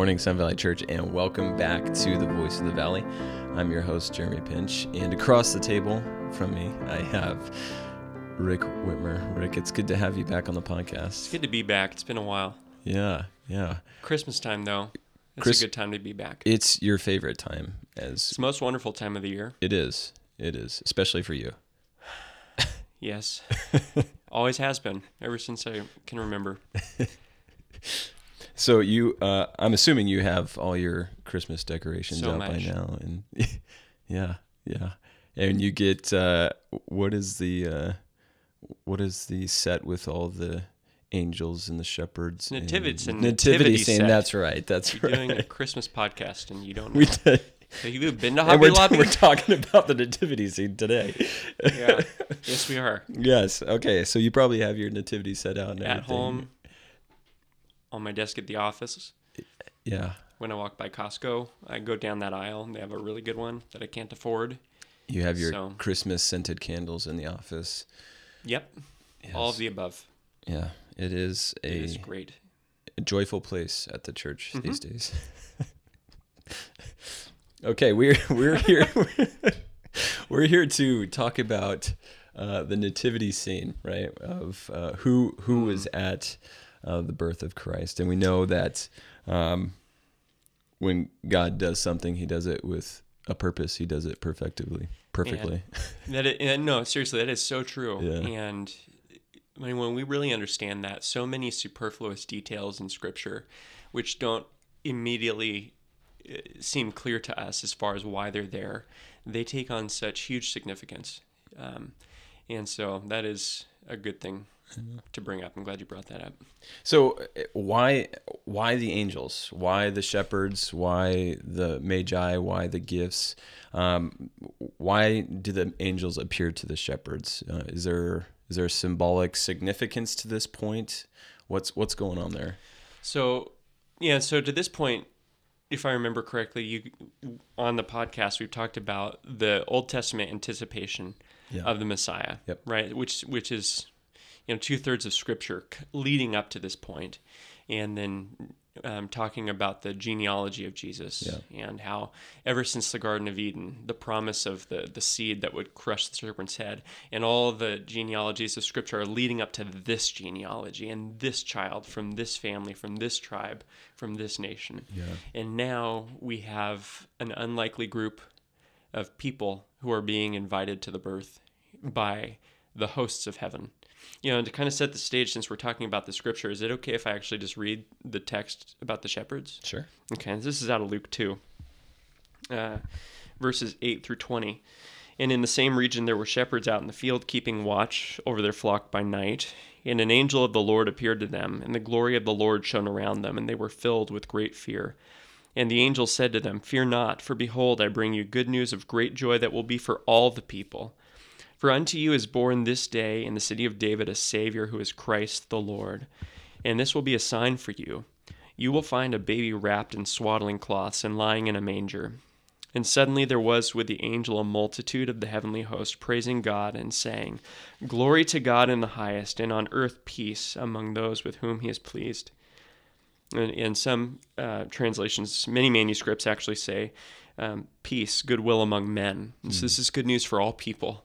Good morning, Sun Valley Church, and welcome back to the Voice of the Valley. I'm your host, Jeremy Pinch, and across the table from me, I have Rick Whitmer. Rick, it's good to have you back on the podcast. It's good to be back. It's been a while. Yeah, yeah. Christmas time, though, it's Chris- a good time to be back. It's your favorite time, as It's the most wonderful time of the year. it is. It is, especially for you. Yes. Always has been, ever since I can remember. So you, uh, I'm assuming you have all your Christmas decorations So by now, and yeah, yeah, and you get uh, what is the uh, what is the set with all the angels and the shepherds? Nativity- it's a nativity, nativity scene. That's right. That's You're right. doing a Christmas podcast and you don't We did. Have you been to And Hobby we're, Lobby? we're talking about the nativity scene today. yeah. Yes, we are. yes. Okay. So you probably have your nativity set out and At everything. home, on my desk at the office. Yeah. When I walk by Costco, I go down that aisle and they have a really good one that I can't afford. You have your So- Christmas scented candles in the office. Yep. All of the above. Yeah. It is a It is great. a joyful place at the church Mm-hmm. these days. okay, we're we're here we're here to talk about uh, the nativity scene, right? Of uh, who who was at uh, the birth of Christ, and we know that um, when God does something, He does it with a purpose. He does it perfectly, perfectly. That it, and no, seriously, that is so true. Yeah. And I mean, when we really understand that, so many superfluous details in Scripture, which don't immediately uh, seem clear to us as far as why they're there, they take on such huge significance. Um, and so that is a good thing to bring up. I'm glad you brought that up. So why why the angels? Why the shepherds? Why the magi? Why the gifts? Um, why do the angels appear to the shepherds? Uh, is there is there symbolic significance to this point? What's what's going on there? So, yeah, so to this point, if I remember correctly, you on the podcast we've talked about the Old Testament anticipation Yeah. of the Messiah, Yep. right? Which which is you know two thirds of Scripture leading up to this point, and then um, talking about the genealogy of Jesus Yeah. and how ever since the Garden of Eden, the promise of the the seed that would crush the serpent's head, and all the genealogies of Scripture are leading up to this genealogy and this child from this family, from this tribe, from this nation. Yeah. And now we have an unlikely group of people who are being invited to the birth by the hosts of heaven. You know, and to kind of set the stage, since we're talking about the scripture, is it okay if I actually just read the text about the shepherds? Sure. Okay, this is out of Luke 2, uh, verses 8 through 20. And in the same region there were shepherds out in the field keeping watch over their flock by night. And an angel of the Lord appeared to them, and the glory of the Lord shone around them, and they were filled with great fear. And the angel said to them, Fear not, for behold, I bring you good news of great joy that will be for all the people. For unto you is born this day in the city of David a Savior who is Christ the Lord. And this will be a sign for you. You will find a baby wrapped in swaddling cloths and lying in a manger. And suddenly there was with the angel a multitude of the heavenly host praising God and saying, Glory to God in the highest, and on earth peace among those with whom he is pleased. And in some uh, translations, many manuscripts actually say, um, Peace, goodwill among men. And So this is good news for all people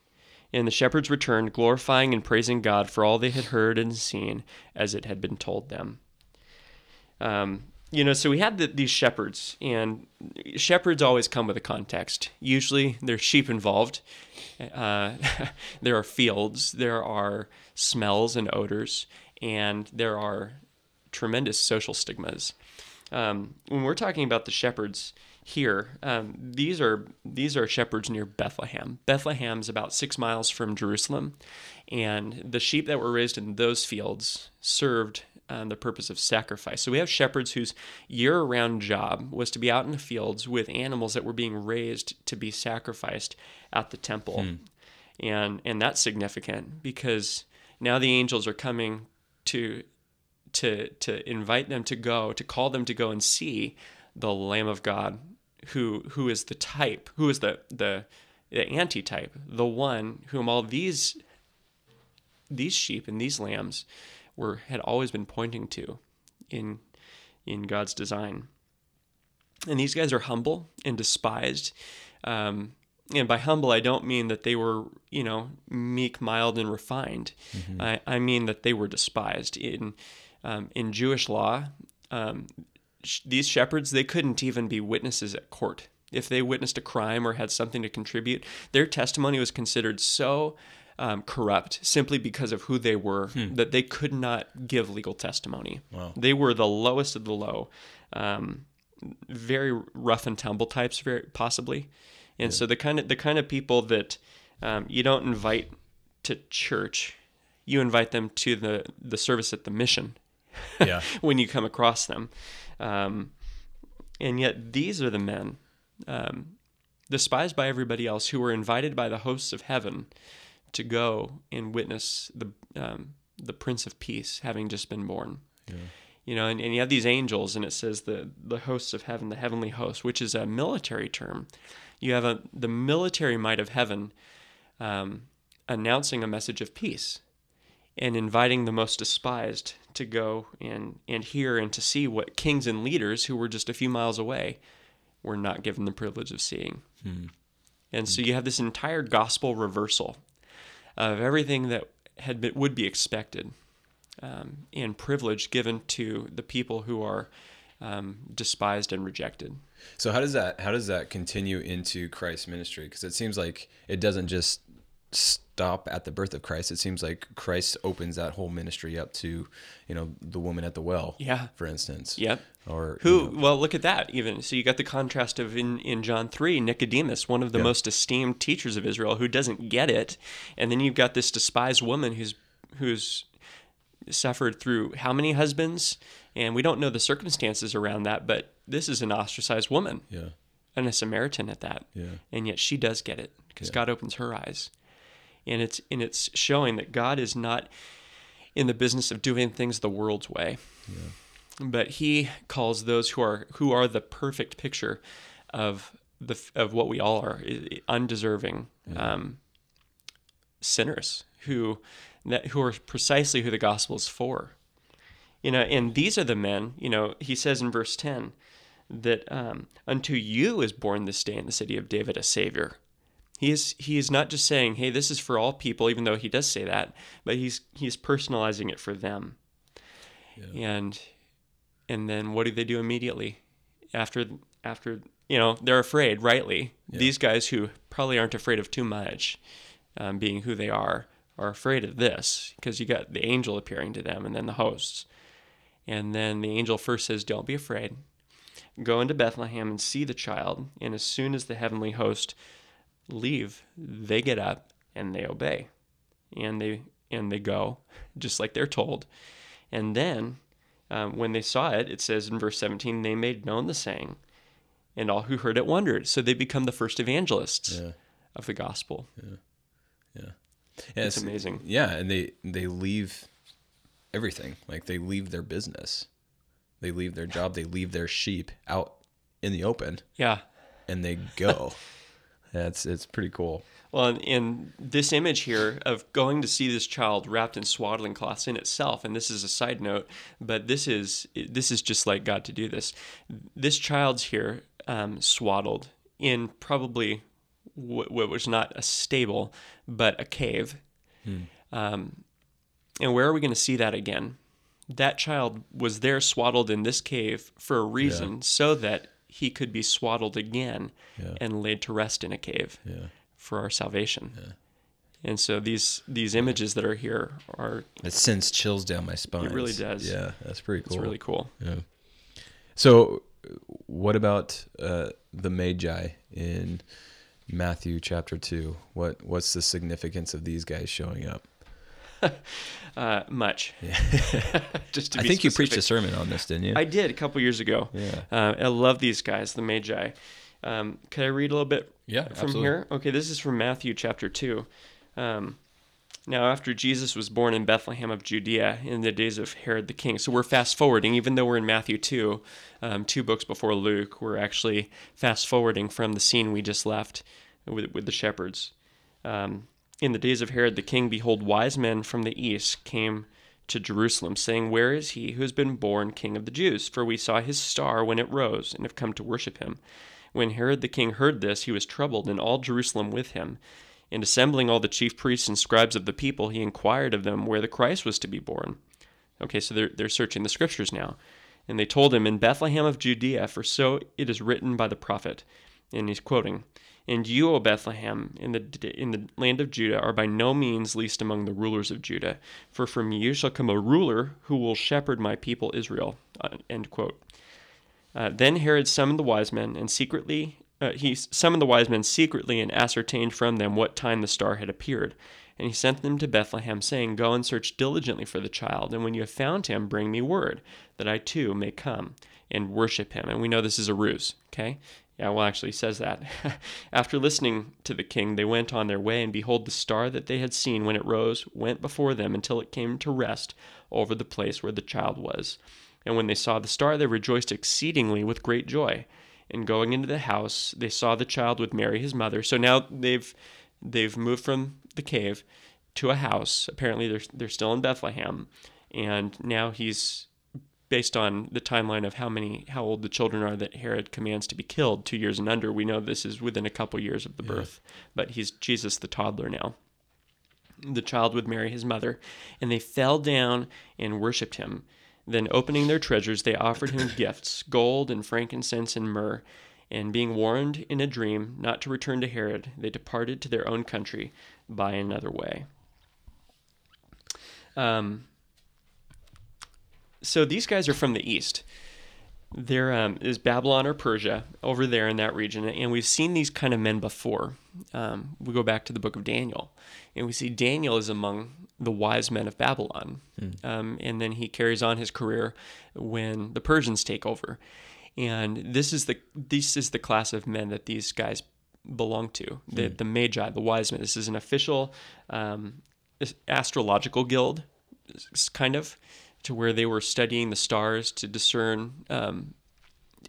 And the shepherds returned, glorifying and praising God for all they had heard and seen as it had been told them. Um, you know, so we had the, these shepherds, and shepherds always come with a context. Usually there's sheep involved, uh, there are fields, there are smells and odors, and there are tremendous social stigmas. Um, when we're talking about the shepherds here, um, these are these are shepherds near Bethlehem. Bethlehem's about six miles from Jerusalem, and the sheep that were raised in those fields served um, the purpose of sacrifice. So we have shepherds whose year round job was to be out in the fields with animals that were being raised to be sacrificed at the temple. And, and that's significant because now the angels are coming to, to, to invite them to go, to call them to go and see the Lamb of God who, who is the type, who is the, the, the antitype, the one whom all these these sheep and these lambs were had always been pointing to in in God's design. And these guys are humble and despised. Um, and by humble, I don't mean that they were, you know, meek, mild, and refined. I, I mean that they were despised. In um, in Jewish law, um, these shepherds they couldn't even be witnesses at court. If they witnessed a crime or had something to contribute, their testimony was considered so um, corrupt simply because of who they were that they could not give legal testimony. Wow. They were the lowest of the low, um, very rough and tumble types, very possibly, and so the kind of the kind of people that um, you don't invite to church, you invite them to the the service at the mission Yeah. when you come across them. Um, and yet, these are the men, um, despised by everybody else, who were invited by the hosts of heaven to go and witness the um, the Prince of Peace having just been born. Yeah. You know, and, and you have these angels, and it says the the hosts of heaven, the heavenly host, which is a military term. You have a the military might of heaven um, announcing a message of peace and inviting the most despised to go and, and hear and to see what kings and leaders who were just a few miles away were not given the privilege of seeing. And so you have this entire gospel reversal of everything that had been, would be expected um, and privilege given to the people who are um, despised and rejected. So how does that how does that continue into Christ's ministry? Because it seems like it doesn't just stop at the birth of Christ. It seems like Christ opens that whole ministry up to, you know, the woman at the well. Yeah. For instance. Yep. Or Who? you know, Well, look at that. Even so, you got the contrast of in in John three, Nicodemus, one of the Yeah. most esteemed teachers of Israel, who doesn't get it, and then you've got this despised woman who's who's suffered through how many husbands, and we don't know the circumstances around that, but this is an ostracized woman yeah. and a Samaritan at that, Yeah. and yet she does get it because God opens her eyes, and it's and it's showing that God is not in the business of doing things the world's way, but He calls those who are who are the perfect picture of the of what we all are, undeserving um, sinners who that who are precisely who the gospel is for. You know, and these are the men. You know, He says in verse ten that um, unto you is born this day in the city of David a Savior. He is he is not just saying, "Hey, this is for all people," even though he does say that, but he's he's personalizing it for them. And and then what do they do immediately after after you know they're afraid, rightly. These guys who probably aren't afraid of too much, um, being who they are, are afraid of this because you got the angel appearing to them and then the hosts. And then the angel first says, "Don't be afraid." go into Bethlehem and see the child, and as soon as the heavenly host leave, they get up and they obey, and they and they go, just like they're told. And then, um, when they saw it, it says in verse 17, they made known the saying, and all who heard it wondered. So they become the first evangelists Yeah. of the gospel. Yeah. Yeah, It's amazing. Yeah, and they they leave everything. Like they leave their business. They leave their job, they leave their sheep out in the open Yeah. and they go. That's it's it's pretty cool. Well, and, this image here of going to see this child wrapped in swaddling cloths in itself, and this is a side note, but this is this is just like God to do this. This child's here um, swaddled in probably what, what was not a stable, but a cave. Um, and where are we going to see that again? That child was there swaddled in this cave for a reason, so that he could be swaddled again Yeah. and laid to rest in a cave Yeah. for our salvation. And so these these images that are here are It sends chills down my spine. It really does. Yeah, that's pretty cool. it's really cool. Yeah. So, what about uh, the Magi in Matthew chapter two? What what's the significance of these guys showing up? uh, much. Just to I think you preached a sermon on this, didn't you? I did a couple years ago. Yeah. Uh, I love these guys, the Magi. Um, could I read a little bit Yeah, from absolutely. here? Okay, this is from Matthew chapter 2. Um, now, after Jesus was born in Bethlehem of Judea in the days of Herod the king. So we're fast forwarding, even though we're in Matthew 2, um, two books before Luke, we're actually fast forwarding from the scene we just left with, with the shepherds. Um, in the days of Herod the king, behold, wise men from the east came to Jerusalem, saying, Where is he who has been born king of the Jews? For we saw his star when it rose, and have come to worship him. When Herod the king heard this, he was troubled, and all Jerusalem with him. And assembling all the chief priests and scribes of the people, he inquired of them where the Christ was to be born. Okay, so they're, they're searching the scriptures now. And they told him, In Bethlehem of Judea, for so it is written by the prophet. And he's quoting, And you, O Bethlehem, in the, in the land of Judah, are by no means least among the rulers of Judah. For from you shall come a ruler who will shepherd my people Israel. Uh, end quote. Uh, then Herod summoned the wise men and secretly uh, he summoned the wise men secretly and ascertained from them what time the star had appeared. And he sent them to Bethlehem, saying, Go and search diligently for the child, and when you have found him, bring me word, that I too may come and worship him. And we know this is a ruse, okay? Yeah, well, actually, says that. After listening to the king, they went on their way, and behold, the star that they had seen when it rose went before them until it came to rest over the place where the child was. And when they saw the star, they rejoiced exceedingly with great joy. And going into the house, they saw the child with Mary his mother. So now they've they've moved from the cave to a house. Apparently, they're they're still in Bethlehem, and now he's based on the timeline of how many how old the children are that Herod commands to be killed, two years and under. We know this is within a couple years of the birth, but he's Jesus the toddler now. The child would Mary his mother, and they fell down and worshipped him. Then, opening their treasures, they offered him gifts gold and frankincense and myrrh. And being warned in a dream not to return to Herod, they departed to their own country by another way. Um, so these guys are from the east. There um, is Babylon or Persia over there in that region, and we've seen these kind of men before. Um, we go back to the book of Daniel, and we see Daniel is among the wise men of Babylon, um, and then he carries on his career when the Persians take over. And this is the this is the class of men that these guys belong to. The the Magi, the wise men. This is an official um, astrological guild, kind of, to where they were studying the stars to discern, um,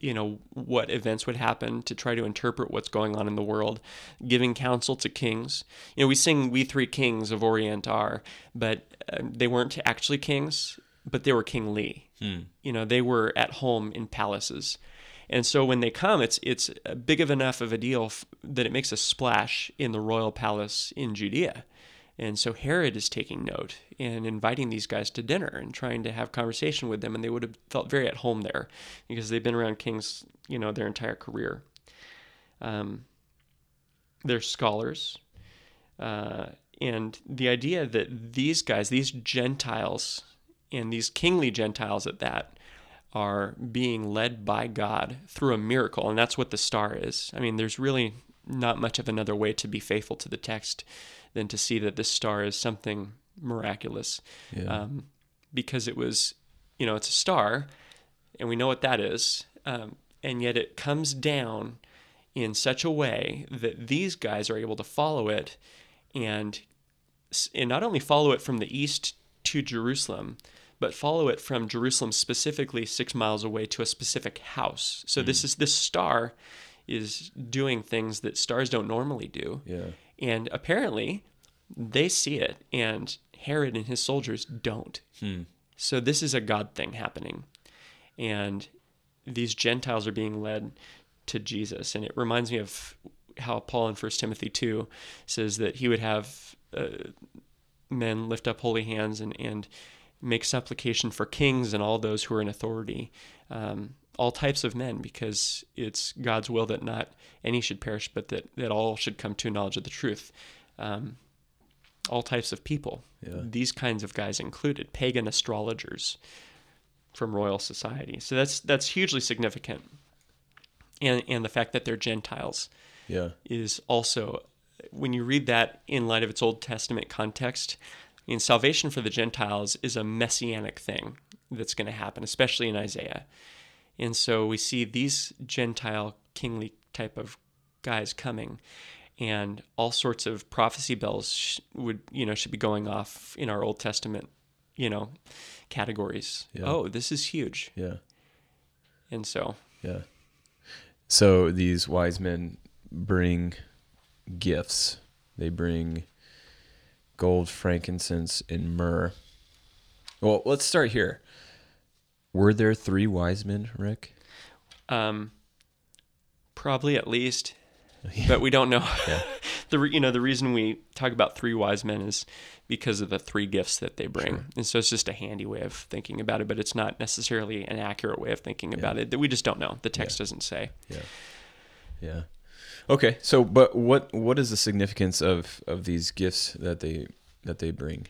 you know, what events would happen, to try to interpret what's going on in the world, giving counsel to kings. You know, we sing "We Three Kings of Orient Are," but uh, they weren't actually kings, but they were King kingly. You know, they were at home in palaces. And so when they come, it's it's big of enough of a deal f- that it makes a splash in the royal palace in Judea. And so Herod is taking note and inviting these guys to dinner and trying to have conversation with them, and they would have felt very at home there because they've been around kings, you know, their entire career. Um, they're scholars, uh, and the idea that these guys, these Gentiles, and these kingly Gentiles at that, are being led by God through a miracle, and that's what the star is. I mean, there's really not much of another way to be faithful to the text than to see that this star is something miraculous, Yeah. um, because it was, you know, it's a star, and we know what that is, um, and yet it comes down in such a way that these guys are able to follow it, and and not only follow it from the east to Jerusalem, but follow it from Jerusalem specifically six miles away to a specific house. So this is this star is doing things that stars don't normally do. Yeah. And apparently they see it and Herod and his soldiers don't. So this is a God thing happening. And these Gentiles are being led to Jesus. And it reminds me of how Paul in 1 Timothy 2 says that he would have uh, men lift up holy hands and, and make supplication for kings and all those who are in authority, um, all types of men, because it's God's will that not any should perish, but that, that all should come to a knowledge of the truth. Um, all types of people, Yeah. these kinds of guys included, pagan astrologers from royal society. So that's that's hugely significant. And and the fact that they're Gentiles Yeah. is also when you read that in light of its Old Testament context, And salvation for the Gentiles is a messianic thing that's going to happen, especially in Isaiah. And so we see these Gentile kingly type of guys coming, and all sorts of prophecy bells would you know should be going off in our Old Testament, you know, categories. Yeah. Oh, this is huge, Yeah. and so Yeah. So these wise men bring gifts. They bring gold, frankincense, and myrrh. Well, let's start here. Were there three wise men, Rick? um, probably at least, but we don't know. Yeah. the re- you know the reason we talk about three wise men is because of the three gifts that they bring, Sure. and so it's just a handy way of thinking about it, but it's not necessarily an accurate way of thinking about it. That we just don't know. The text doesn't say. Yeah. Yeah. Okay. So, but what what is the significance of of these gifts that they that they bring?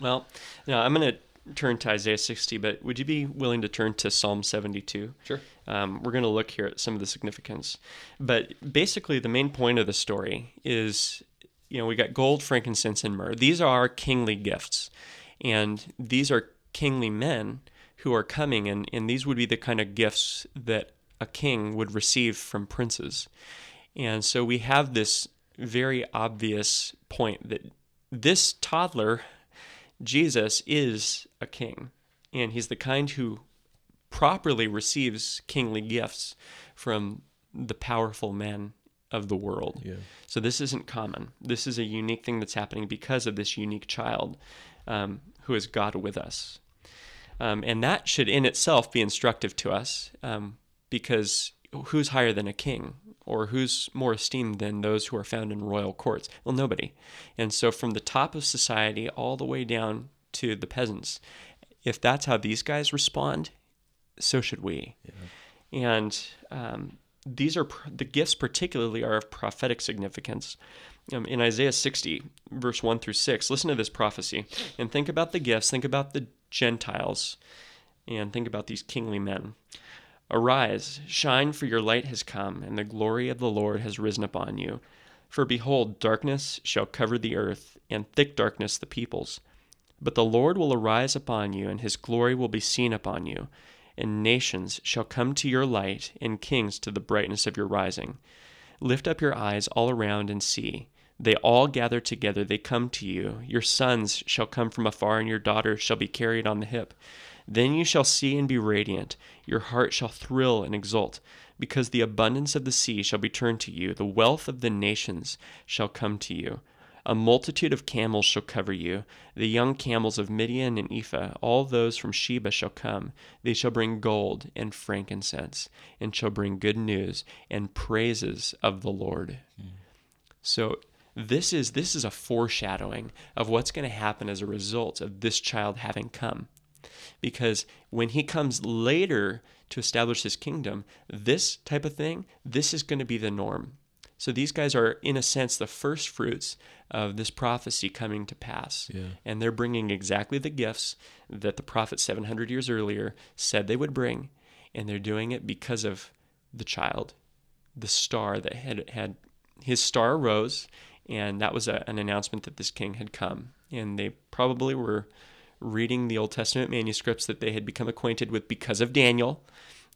Well, now I'm going to turn to Isaiah 60, but would you be willing to turn to Psalm 72? Sure. Um, we're going to look here at some of the significance. But basically, the main point of the story is you know, we got gold, frankincense, and myrrh. These are kingly gifts. And these are kingly men who are coming, and, and these would be the kind of gifts that a king would receive from princes. And so we have this very obvious point that this toddler, Jesus, is a king. And he's the kind who properly receives kingly gifts from the powerful men of the world. Yeah. So this isn't common. This is a unique thing that's happening because of this unique child um, who is God with us. Um, and that should in itself be instructive to us um, because who's higher than a king or who's more esteemed than those who are found in royal courts? Well, nobody. And so from the top of society all the way down to the peasants, if that's how these guys respond, so should we. And um, these are the gifts, particularly, are of prophetic significance. Um, in Isaiah 60, verse 1 through 6, listen to this prophecy and think about the gifts, think about the Gentiles, and think about these kingly men. Arise, shine, for your light has come, and the glory of the Lord has risen upon you. For behold, darkness shall cover the earth, and thick darkness the peoples. But the Lord will arise upon you, and his glory will be seen upon you. And nations shall come to your light, and kings to the brightness of your rising. Lift up your eyes all around and see. They all gather together, they come to you. Your sons shall come from afar, and your daughters shall be carried on the hip. Then you shall see and be radiant. Your heart shall thrill and exult, because the abundance of the sea shall be turned to you. The wealth of the nations shall come to you. A multitude of camels shall cover you. The young camels of Midian and Ephah, all those from Sheba shall come. They shall bring gold and frankincense, and shall bring good news and praises of the Lord. So this is this is a foreshadowing of what's going to happen as a result of this child having come. Because when he comes later to establish his kingdom, this type of thing, this is going to be the norm. So these guys are, in a sense, the first fruits of this prophecy coming to pass. Yeah. And they're bringing exactly the gifts that the prophet 700 years earlier said they would bring. And they're doing it because of the child, the star that had, had his star rose. And that was a, an announcement that this king had come. And they probably were reading the Old Testament manuscripts that they had become acquainted with because of Daniel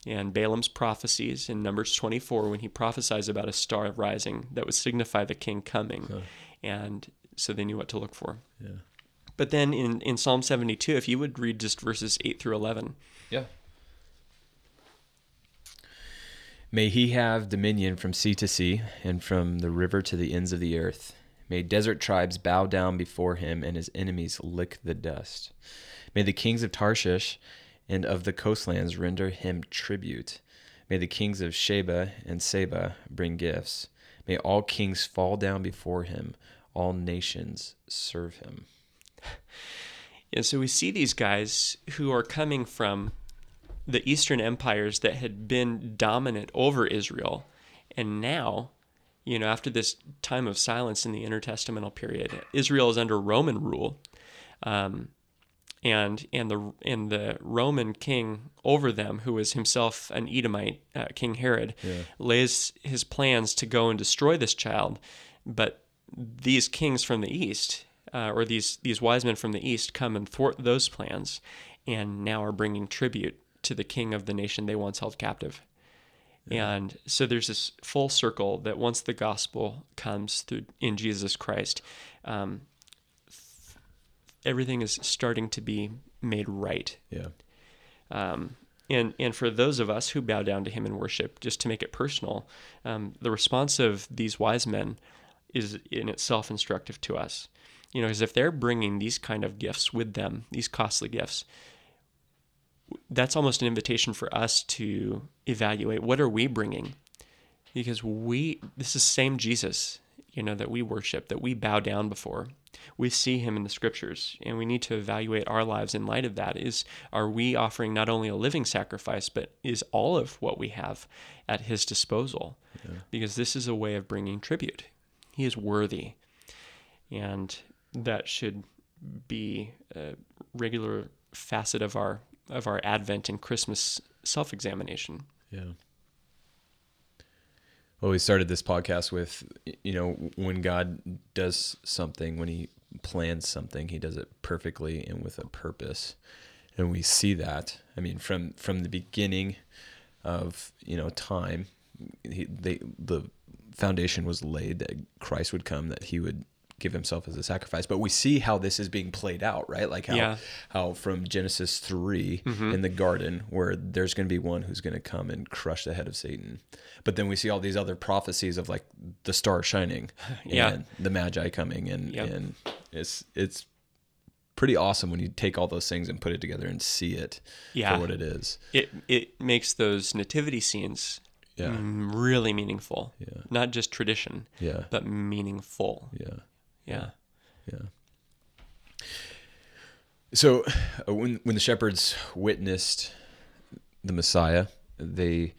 and Balaam's prophecies in Numbers 24 when he prophesies about a star rising that would signify the king coming. And so they knew what to look for. Yeah. But then in, in Psalm 72, if you would read just verses 8 through 11. Yeah. May he have dominion from sea to sea, and from the river to the ends of the earth. May desert tribes bow down before him, and his enemies lick the dust. May the kings of Tarshish and of the coastlands render him tribute. May the kings of Sheba and Seba bring gifts. May all kings fall down before him, all nations serve him. And so we see these guys who are coming from the Eastern empires that had been dominant over Israel. And now, you know, after this time of silence in the intertestamental period, Israel is under Roman rule. Um, and and the and the Roman king over them, who was himself an Edomite, uh, King Herod, Yeah. lays his plans to go and destroy this child. But these kings from the east uh, or these these wise men from the east come and thwart those plans, and now are bringing tribute to the king of the nation they once held captive. And so there's this full circle that once the gospel comes through in Jesus Christ, um, everything is starting to be made right. Yeah. Um, and and for those of us who bow down to Him in worship, just to make it personal, um, the response of these wise men is in itself instructive to us. You know, because if they're bringing these kind of gifts with them, these costly gifts, that's almost an invitation for us to evaluate what are we bringing? Because we this is same jesus you know that we worship that we bow down before. We see him in the scriptures and we need to evaluate our lives in light of that. Is are we offering not only a living sacrifice but is all of what we have at his disposal? Yeah. because this is a way of bringing tribute. He is worthy. And that should be a regular facet of our of our Advent and Christmas self examination. Yeah. Well, we started this podcast with, you know, when God does something, when He plans something, He does it perfectly and with a purpose, and we see that. I mean, from from the beginning of you know time, he, they the foundation was laid that Christ would come, that He would give himself as a sacrifice. But we see how this is being played out, right? Like how yeah. how from Genesis 3 mm-hmm. in the garden, where there's going to be one who's going to come and crush the head of Satan. But then we see all these other prophecies of like the star shining, yeah. and the Magi coming, and yep. and it's it's pretty awesome when you take all those things and put it together and see it yeah. for what it is. It it makes those nativity scenes yeah. really meaningful. Yeah. Not just tradition. Yeah. But meaningful. Yeah. Yeah. Yeah. So uh, when when the shepherds witnessed the Messiah, they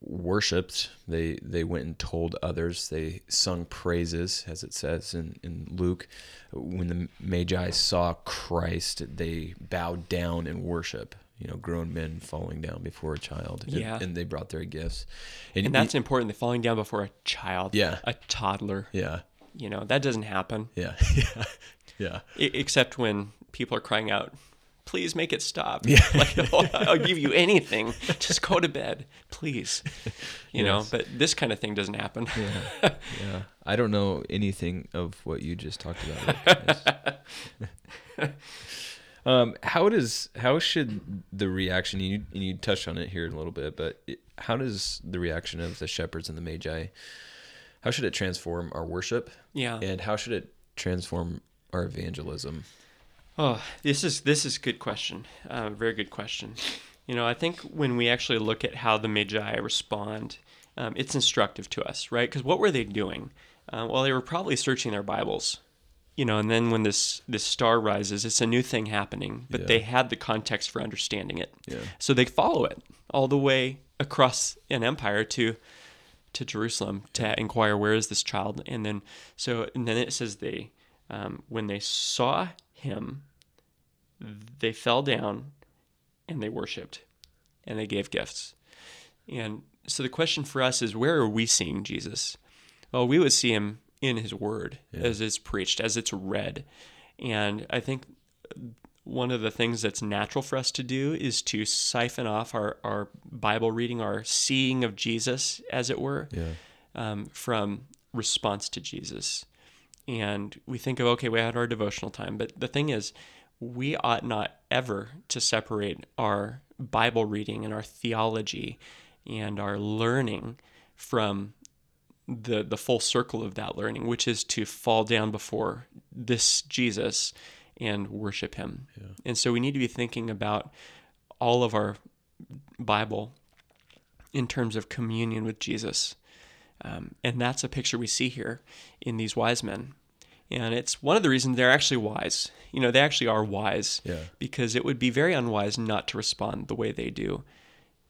worshipped. They they went and told others. They sung praises, as it says in, in Luke. When the Magi saw Christ, they bowed down in worship. You know, grown men falling down before a child. Yeah. And, and they brought their gifts. And, and that's he, important. They're falling down before a child. Yeah. A toddler. Yeah. You know, that doesn't happen. Yeah. yeah. Yeah. I- except when people are crying out, please make it stop. Yeah. Like, oh, I'll give you anything. Just go to bed, please. You yes. know, but this kind of thing doesn't happen. Yeah. Yeah. I don't know anything of what you just talked about. um, how does how should the reaction you you touched on it here a little bit, but it, how does the reaction of the shepherds and the magi how should it transform our worship? Yeah. And how should it transform our evangelism? Oh, this is this is good question. Uh, very good question. You know, I think when we actually look at how the Magi respond, um, it's instructive to us, right? Because what were they doing? Uh, well, they were probably searching their Bibles, you know. And then when this this star rises, it's a new thing happening, but yeah. they had the context for understanding it. Yeah. So they follow it all the way across an empire to to Jerusalem to inquire where is this child, and then so and then it says they um, when they saw him, they fell down and they worshipped and they gave gifts. And so the question for us is where are we seeing Jesus? Well, we would see him in his word yeah. as it's preached, as it's read. And I think one of the things that's natural for us to do is to siphon off our, our Bible reading, our seeing of Jesus, as it were, yeah. um, from response to Jesus. And we think of, okay, we had our devotional time. But the thing is, we ought not ever to separate our Bible reading and our theology and our learning from the the full circle of that learning, which is to fall down before this Jesus and worship Him. Yeah. And so we need to be thinking about all of our Bible in terms of communion with Jesus. Um, and that's a picture we see here in these wise men. And it's one of the reasons they're actually wise. You know, they actually are wise yeah. because it would be very unwise not to respond the way they do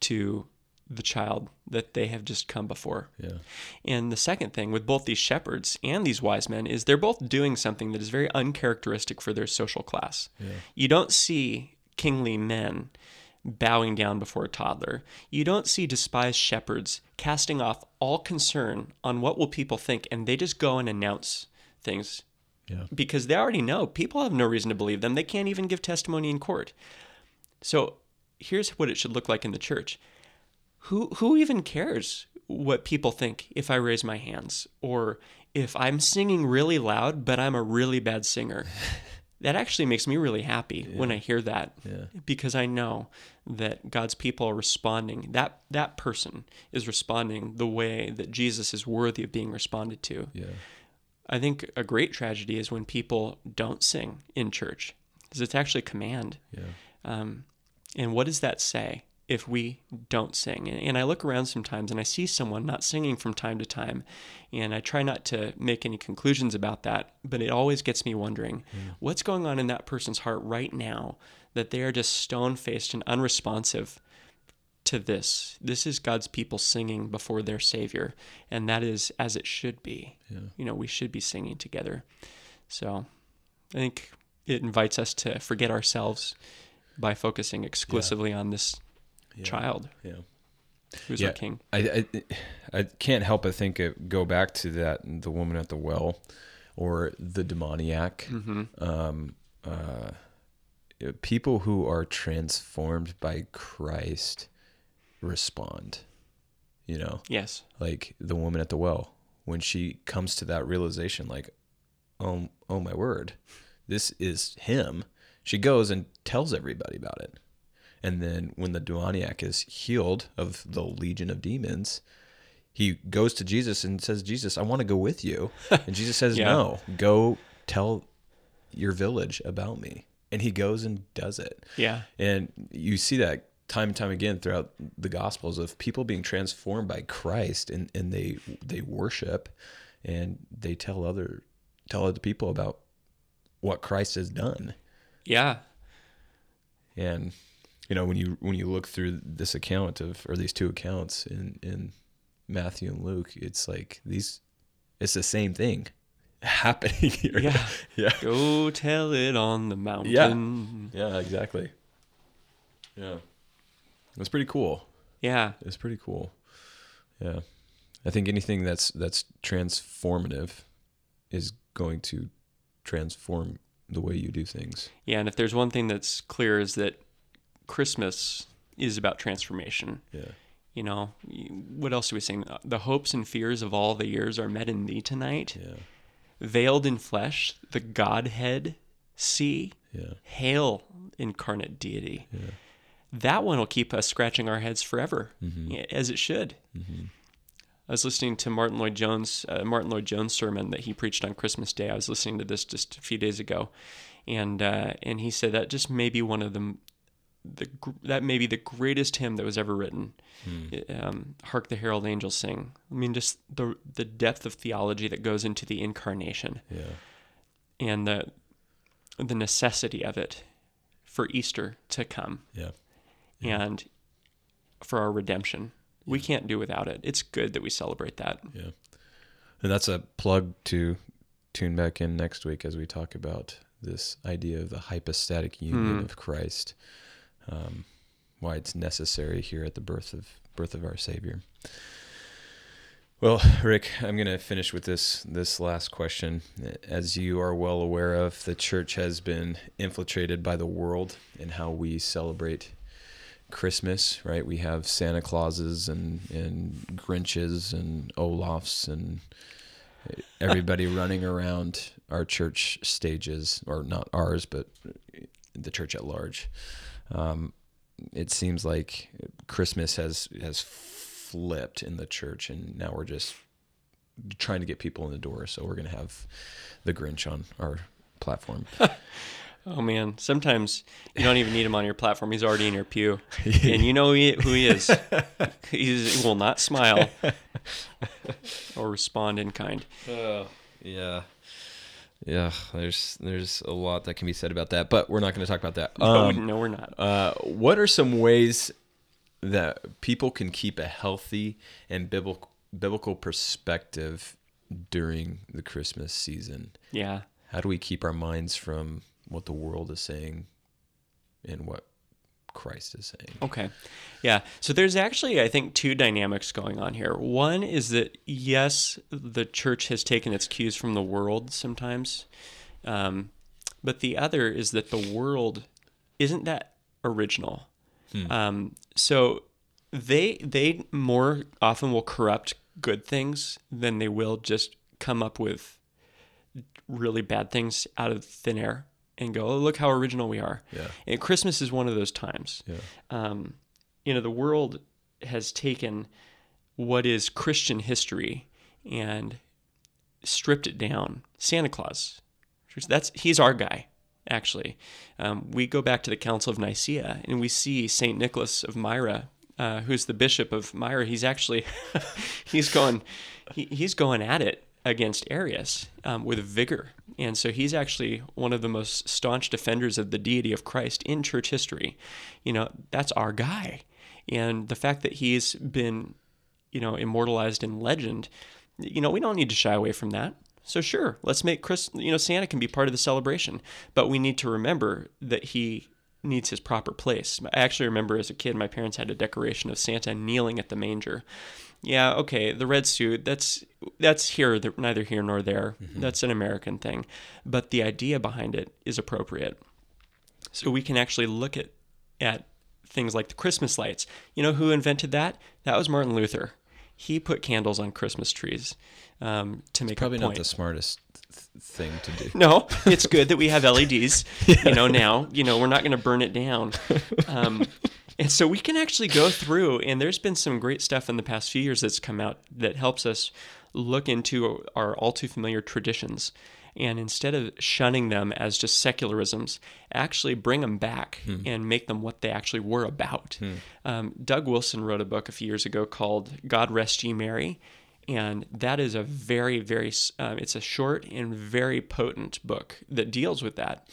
to the child that they have just come before. Yeah. And the second thing with both these shepherds and these wise men is they're both doing something that is very uncharacteristic for their social class. Yeah. You don't see kingly men bowing down before a toddler. You don't see despised shepherds casting off all concern on what will people think and they just go and announce things Yeah. because they already know people have no reason to believe them. They can't even give testimony in court. So here's what it should look like in the church. Who who even cares what people think if I raise my hands or if I'm singing really loud but I'm a really bad singer? that actually makes me really happy when I hear that Yeah. because I know that God's people are responding. That that person is responding the way that Jesus is worthy of being responded to. Yeah. I think a great tragedy is when people don't sing in church, because it's actually a command. Yeah. Um, and what does that say if we don't sing? And, I look around sometimes and I see someone not singing from time to time, and I try not to make any conclusions about that, but it always gets me wondering mm. what's going on in that person's heart right now that they are just stone faced and unresponsive to this. This is God's people singing before their Savior, and that is as it should be. Yeah. You know, we should be singing together. So I think it invites us to forget ourselves by focusing exclusively on this child Yeah. who's Yeah. our king. I, I I can't help but think of, go back to that the woman at the well, or the demoniac. Um, uh, people who are transformed by Christ respond. You know, Yes. like the woman at the well when she comes to that realization, like, oh, oh my word, this is him. She goes and tells everybody about it. And then when the demoniac is healed of the legion of demons, he goes to Jesus and says, Jesus, I want to go with you. And Jesus says, Yeah. No, go tell your village about me. And he goes and does it. Yeah. And you see that time and time again throughout the gospels of people being transformed by Christ and, and they they worship and they tell other tell other people about what Christ has done. Yeah. And you know, when you when you look through this account of or these two accounts in in Matthew and Luke, it's like these it's the same thing happening here. Yeah. yeah. Go tell it on the mountain. Yeah, Yeah, exactly. Yeah. It's pretty cool. Yeah. It's pretty cool. Yeah. I think anything that's that's transformative is going to transform the way you do things. Yeah. And if there's one thing that's clear is that Christmas is about transformation. Yeah. You know, what else do we sing? The hopes and fears of all the years are met in thee tonight. Yeah. Veiled in flesh, the Godhead see. Yeah. Hail, incarnate deity. Yeah. That one will keep us scratching our heads forever, as it should. I was listening to Martyn Lloyd-Jones, uh, Martyn Lloyd-Jones sermon that he preached on Christmas Day. I was listening to this just a few days ago, and uh, and he said that just may be one of the, the that may be the greatest hymn that was ever written. Um, Hark the herald angels sing. I mean, just the the depth of theology that goes into the incarnation Yeah. and the the necessity of it for Easter to come Yeah. and for our redemption. We can't do without it. It's good that we celebrate that. Yeah. And that's a plug to tune back in next week as we talk about this idea of the hypostatic union of Christ. Um, why it's necessary here at the birth of birth of our Savior. Well, Rick, I'm going to finish with this this last question. As you are well aware of, the church has been infiltrated by the world in how we celebrate Christmas, right? We have Santa Clauses and and Grinches and Olafs and everybody running around our church stages, or not ours, but the church at large. Um, it seems like Christmas has has flipped in the church, and now we're just trying to get people in the door. So we're gonna have the Grinch on our platform. Oh man, sometimes you don't even need him on your platform. He's already in your pew, and you know he, who he is. He's, he will not smile or respond in kind. yeah. Yeah, there's there's a lot that can be said about that, but we're not going to talk about that. No, Um, no, we're not. Uh, what are some ways that people can keep a healthy and biblical biblical perspective during the Christmas season? Yeah, How do we keep our minds from what the world is saying and what Christ is saying. Okay. Yeah. So there's actually, I think, two dynamics going on here. One is that, yes, the church has taken its cues from the world sometimes. Um, but the other is that the world isn't that original. Um, so they they more often will corrupt good things than they will just come up with really bad things out of thin air and go, oh, look how original we are. Yeah. And Christmas is one of those times. Yeah. Um, you know, the world has taken what is Christian history and stripped it down. Santa Claus, that's he's our guy. Actually, um, we go back to the Council of Nicaea and we see Saint Nicholas of Myra, uh, who's the bishop of Myra. He's actually he's going he, he's going at it against Arius um, with vigor, and so he's actually one of the most staunch defenders of the deity of Christ in church history. You know, that's our guy, and the fact that he's been you know immortalized in legend, you know, we don't need to shy away from that. So sure, let's make Chris, you know, Santa can be part of the celebration, but we need to remember that he needs his proper place. I actually remember as a kid, my parents had a decoration of Santa kneeling at the manger. Yeah, okay, the red suit, that's that's here, neither here nor there. That's an American thing, but the idea behind it is appropriate. So we can actually look at at things like the Christmas lights. You know who invented that? That was Martin Luther. He put candles on Christmas trees um, to make Probably a not the smartest th- thing to do. No, it's good that we have LEDs. You know, now you know we're not going to burn it down, um, and so we can actually go through. And there's been some great stuff in the past few years that's come out that helps us look into our all too familiar traditions, and instead of shunning them as just secularisms, actually bring them back and make them what they actually were about. Um, Doug Wilson wrote a book a few years ago called "God Rest Ye Merry." and that is a very very um, it's a short and very potent book that deals with that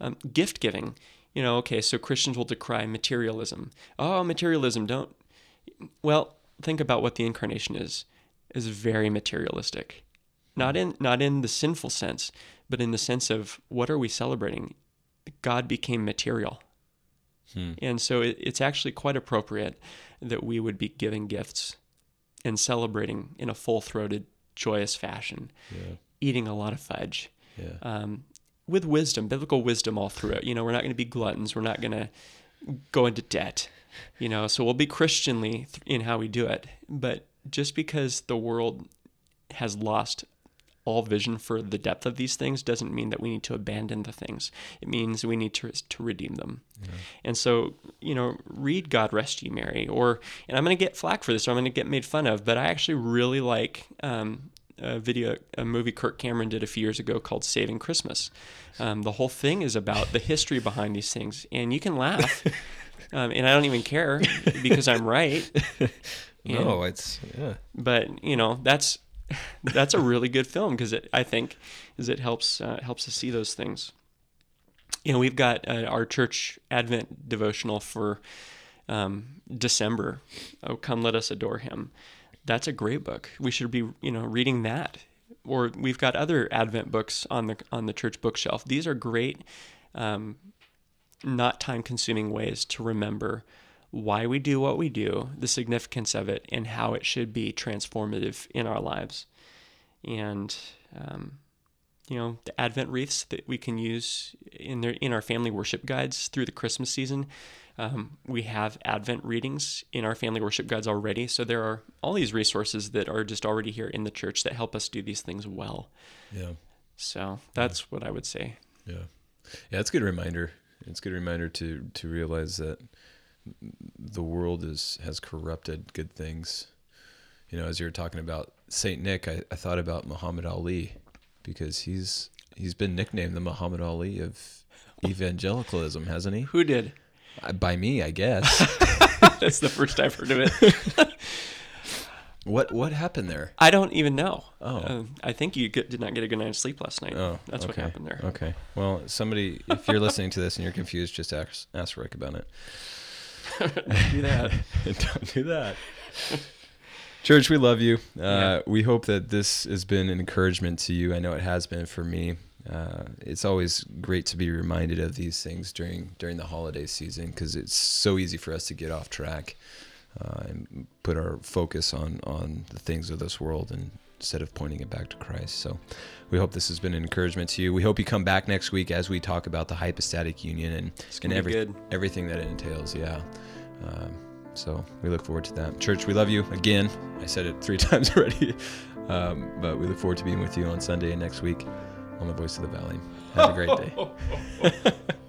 um, gift giving you know okay so christians will decry materialism. Oh materialism don't well think about what the incarnation is is very materialistic. Not in not in the sinful sense but in the sense of what are we celebrating? God became material. And so it, it's actually quite appropriate that we would be giving gifts and celebrating in a full throated, joyous fashion, Yeah. eating a lot of fudge, Yeah. um, with wisdom, biblical wisdom all through it. You know, we're not going to be gluttons. We're not going to go into debt. You know, so we'll be Christianly in how we do it. But just because the world has lost all vision for the depth of these things doesn't mean that we need to abandon the things. It means we need to to redeem them. And so, you know, read God Rest Ye Merry, or and I'm going to get flack for this, or I'm going to get made fun of, but I actually really like um, a video, a movie Kirk Cameron did a few years ago called Saving Christmas. Um, the whole thing is about the history behind these things, and you can laugh, um, and I don't even care because I'm right. No, it's yeah. But you know, that's that's a really good film because it, I think, is it helps uh, helps us see those things. You know, we've got uh, our church Advent devotional for um, December. Oh, come, let us adore Him. That's a great book. We should be, you know, reading that. Or we've got other Advent books on the on the church bookshelf. These are great, um, not time-consuming ways to remember why we do what we do, the significance of it, and how it should be transformative in our lives. And um, you know, the Advent wreaths that we can use in their in our family worship guides through the Christmas season. Um, we have Advent readings in our family worship guides already, so there are all these resources that are just already here in the church that help us do these things well. Yeah. So that's what I would say. Yeah. Yeah, it's a good reminder. It's a good reminder to to realize that the world is has corrupted good things. You know, as you were talking about Saint Nick, I, I thought about Muhammad Ali because he's he's been nicknamed the Muhammad Ali of evangelicalism, hasn't he? Who did? Uh, By me, I guess. That's the first I've heard of it. what what happened there? I don't even know. Oh. Uh, I think you get, did not get a good night's sleep last night. Oh, That's what happened there. Okay. Well, somebody, if you're listening to this and you're confused, just ask ask Rick about it. Do that. Don't do that. Church, we love you. Uh, We hope that this has been an encouragement to you. I know it has been for me. Uh, it's always great to be reminded of these things during during the holiday season because it's so easy for us to get off track uh, and put our focus on on the things of this world and instead of pointing it back to Christ. So we hope this has been an encouragement to you. We hope you come back next week as we talk about the hypostatic union and, and every, everything that it entails. Yeah. Um, so we look forward to that. Church, we love you again. I said it three times already, um, but we look forward to being with you on Sunday and next week on the Voice of the Valley. Have a great day.